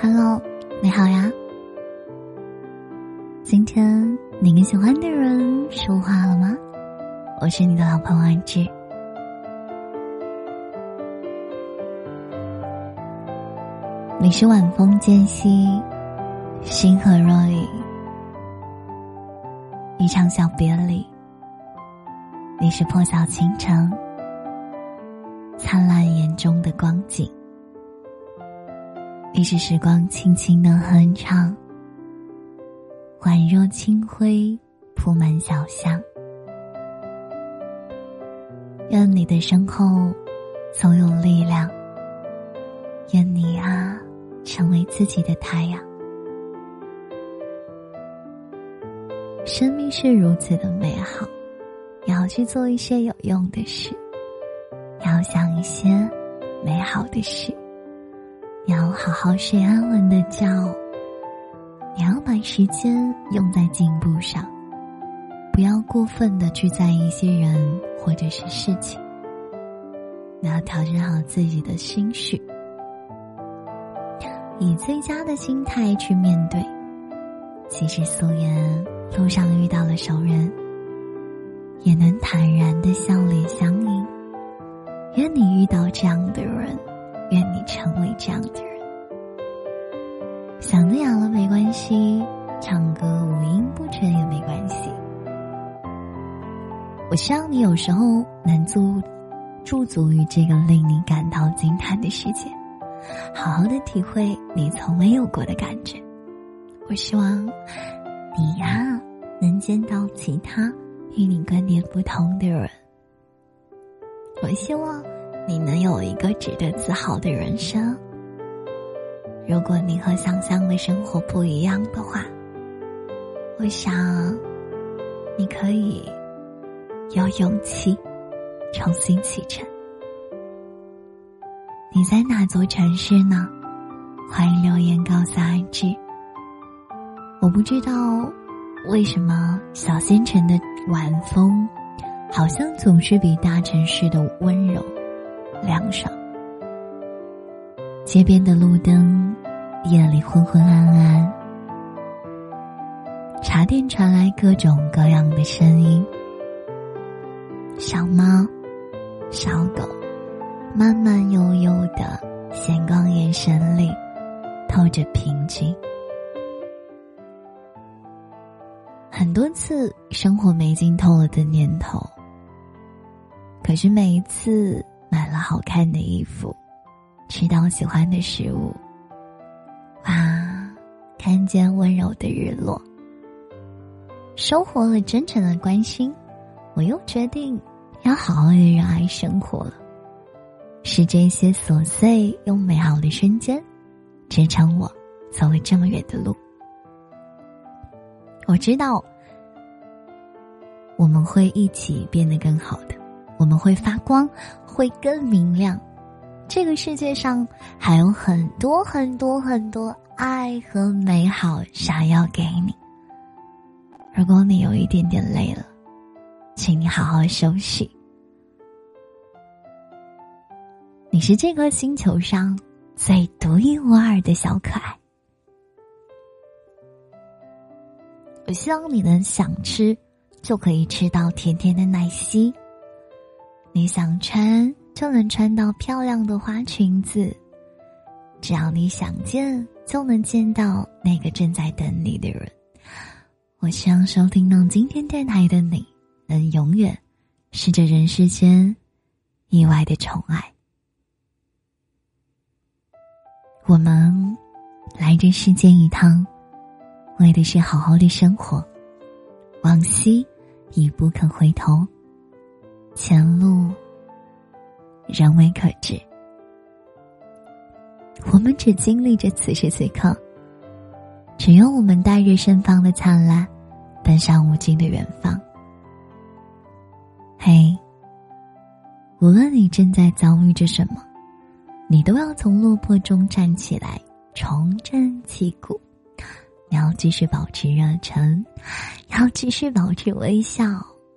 Hello，你好呀。今天你跟喜欢的人说话了吗？我是你的老朋友安志。你是晚风渐息，星河若隐，一场小别离。你是破晓倾城，灿烂眼中的光景。你是时光轻轻的哼唱，宛若清辉铺满小巷。愿你的身后总有力量，愿你啊成为自己的太阳。生命是如此的美好，要去做一些有用的事，要想一些美好的事。要好好睡安稳的觉。你要把时间用在进步上，不要过分的去在意一些人或者是事情。你要调整好自己的心绪，以最佳的心态去面对。即使素颜路上遇到了熟人，也能坦然的笑脸相迎。愿你遇到这样的人。愿你成为这样的人。嗓子哑了没关系，唱歌五音不全也没关系。我希望你有时候能驻驻足于这个令你感到惊叹的世界，好好的体会你从没有过的感觉。我希望你呀，能见到其他与你观点不同的人。我希望。你能有一个值得自豪的人生。如果你和想象的生活不一样的话，我想你可以有勇气重新启程。你在哪座城市呢？欢迎留言告诉安志。我不知道为什么小县城的晚风，好像总是比大城市的温柔。凉爽，街边的路灯，夜里昏昏暗暗。茶店传来各种各样的声音，小猫、小狗，慢慢悠悠的闲光眼神里，透着平静。很多次生活没劲透了的念头，可是每一次。买了好看的衣服，吃到喜欢的食物，看见温柔的日落，收获了真诚的关心，我又决定要好好的热爱生活了。是这些琐碎又美好的瞬间，支撑我走了这么远的路。我知道，我们会一起变得更好的。我们会发光，会更明亮。这个世界上还有很多很多很多爱和美好想要给你。如果你有一点点累了，请你好好休息。你是这个星球上最独一无二的小可爱。我希望你能想吃就可以吃到甜甜的奶昔。你想穿就能穿到漂亮的花裙子，只要你想见就能见到那个正在等你的人。我希望收听到今天电台的你，能永远是这人世间意外的宠爱。我们来这世间一趟，为的是好好的生活。往昔已不肯回头。前路仍未可知，我们只经历着此时此刻。只有我们带着盛放的灿烂，奔向无尽的远方。嘿，无论你正在遭遇着什么，你都要从落魄中站起来，重振旗鼓。你要继续保持热忱，要继续保持微笑，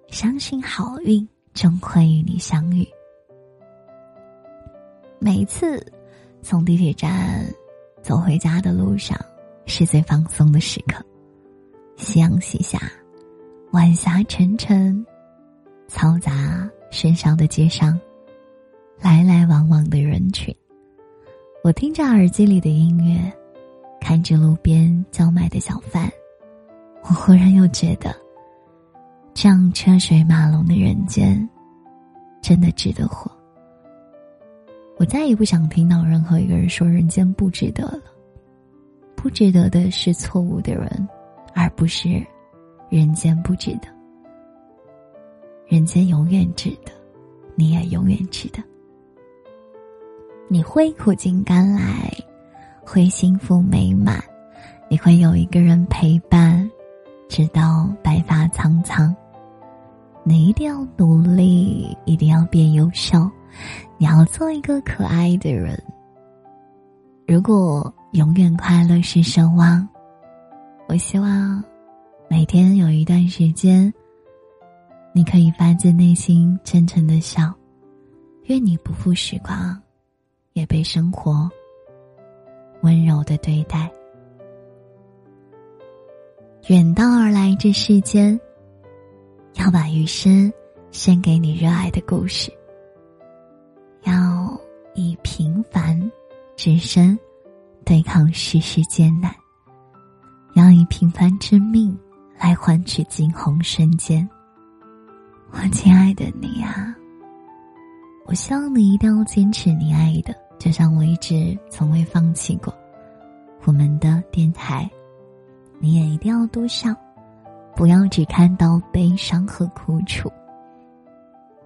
相信好运。终会与你相遇。每一次从地铁站走回家的路上是最放松的时刻。夕阳西下，晚霞沉沉，嘈杂喧嚣的街上，来来往往的人群。我听着耳机里的音乐，看着路边叫卖的小贩，我忽然又觉得，这样车水马龙的人间，真的值得活。我再也不想听到任何一个人说人间不值得了。不值得的是错误的人，而不是人间不值得。人间永远值得，你也永远值得。你会苦尽甘来，会幸福美满，你会有一个人陪伴，直到白发苍苍。你一定要努力，一定要变优秀，你要做一个可爱的人。如果永远快乐是奢望，我希望每天有一段时间，你可以发自内心真诚的笑。愿你不负时光。也被生活温柔的对待。远道而来这世间，要把余生献给你热爱的故事。要以平凡之身对抗世事艰难，要以平凡之命来换取惊鸿瞬间。我亲爱的你啊！我希望你一定要坚持你爱的，就像我一直从未放弃过我们的电台。你也一定要多笑，不要只看到悲伤和苦楚。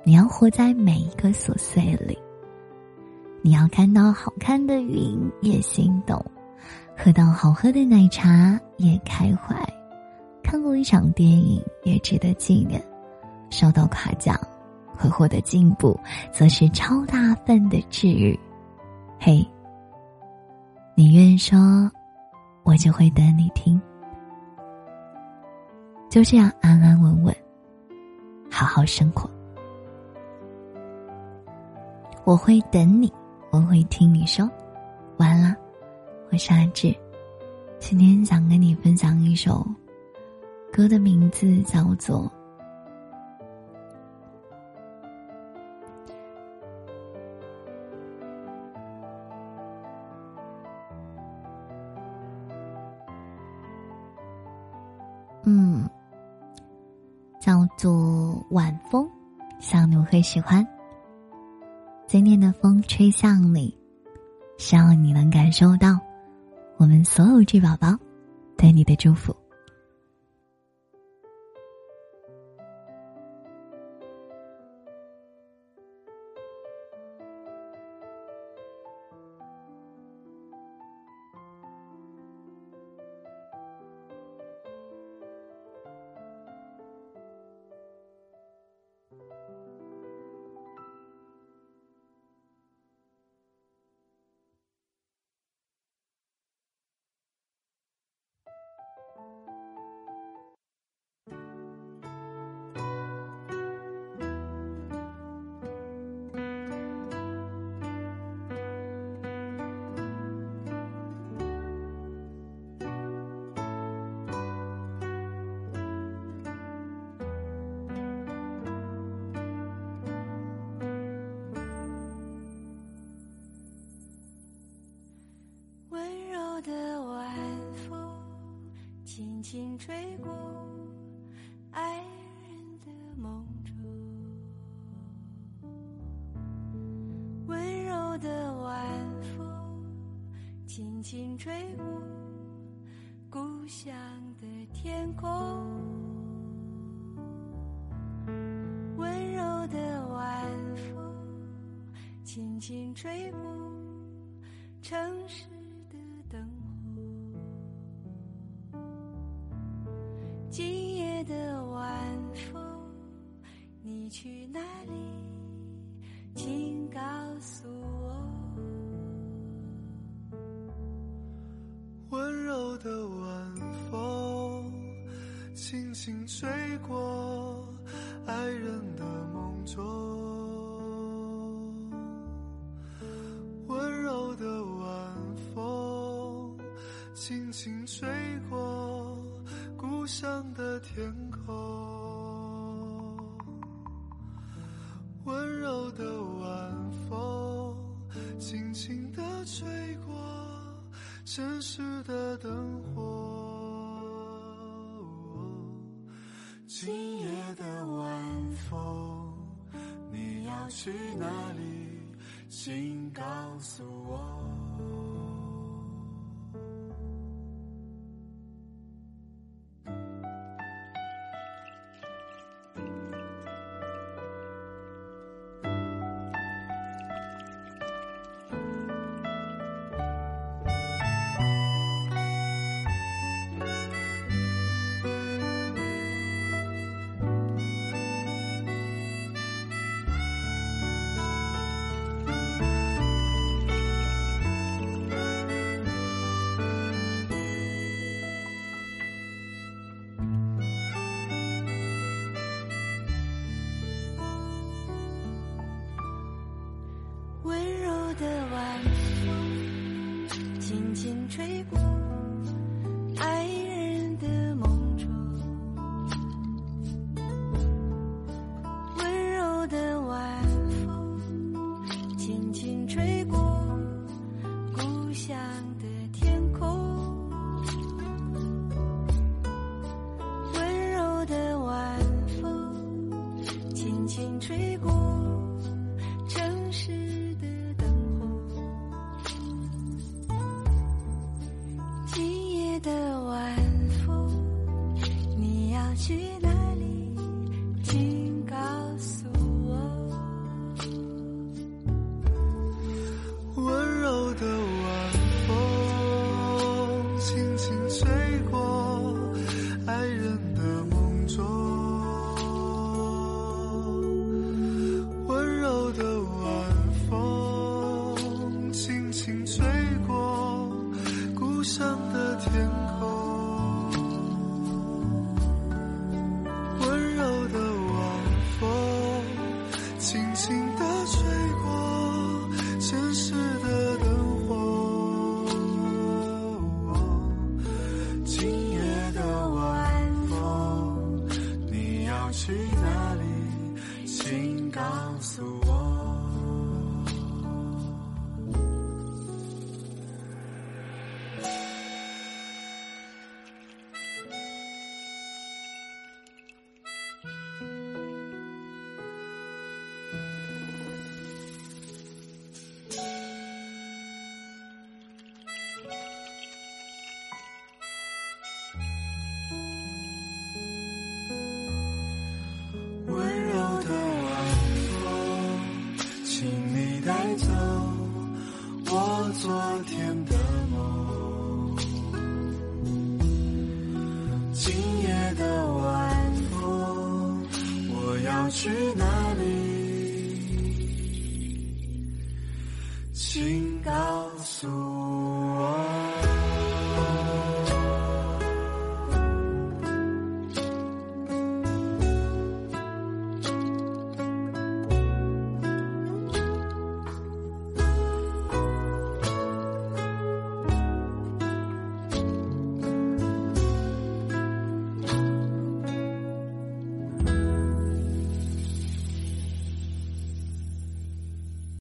你要活在每一个琐碎里，你要看到好看的云也心动，喝到好喝的奶茶也开怀，看过一场电影也值得纪念，收到夸奖。会获得进步，则是超大份的治愈。嘿，你愿说，我就会等你听。就这样安安稳稳，好好生活。我会等你，我会听你说。完了，我是阿志，今天想跟你分享一首歌的名字，叫做。嗯，叫做晚风，希望你会喜欢。今天的风吹向你，希望你能感受到我们所有巨宝宝对你的祝福。轻吹过爱人的梦中，温柔的晚风轻轻吹过故乡的天空，温柔的晚风轻轻吹过城市。今夜的晚风你去哪里？请告诉我。温柔的晚风轻轻吹过爱人的梦中温柔的晚风轻轻吹过故乡的天空。温柔的晚风轻轻地吹过城市的灯火。今夜的晚风你要去哪里？请告诉我。吹过。的晚风你要去请告诉我。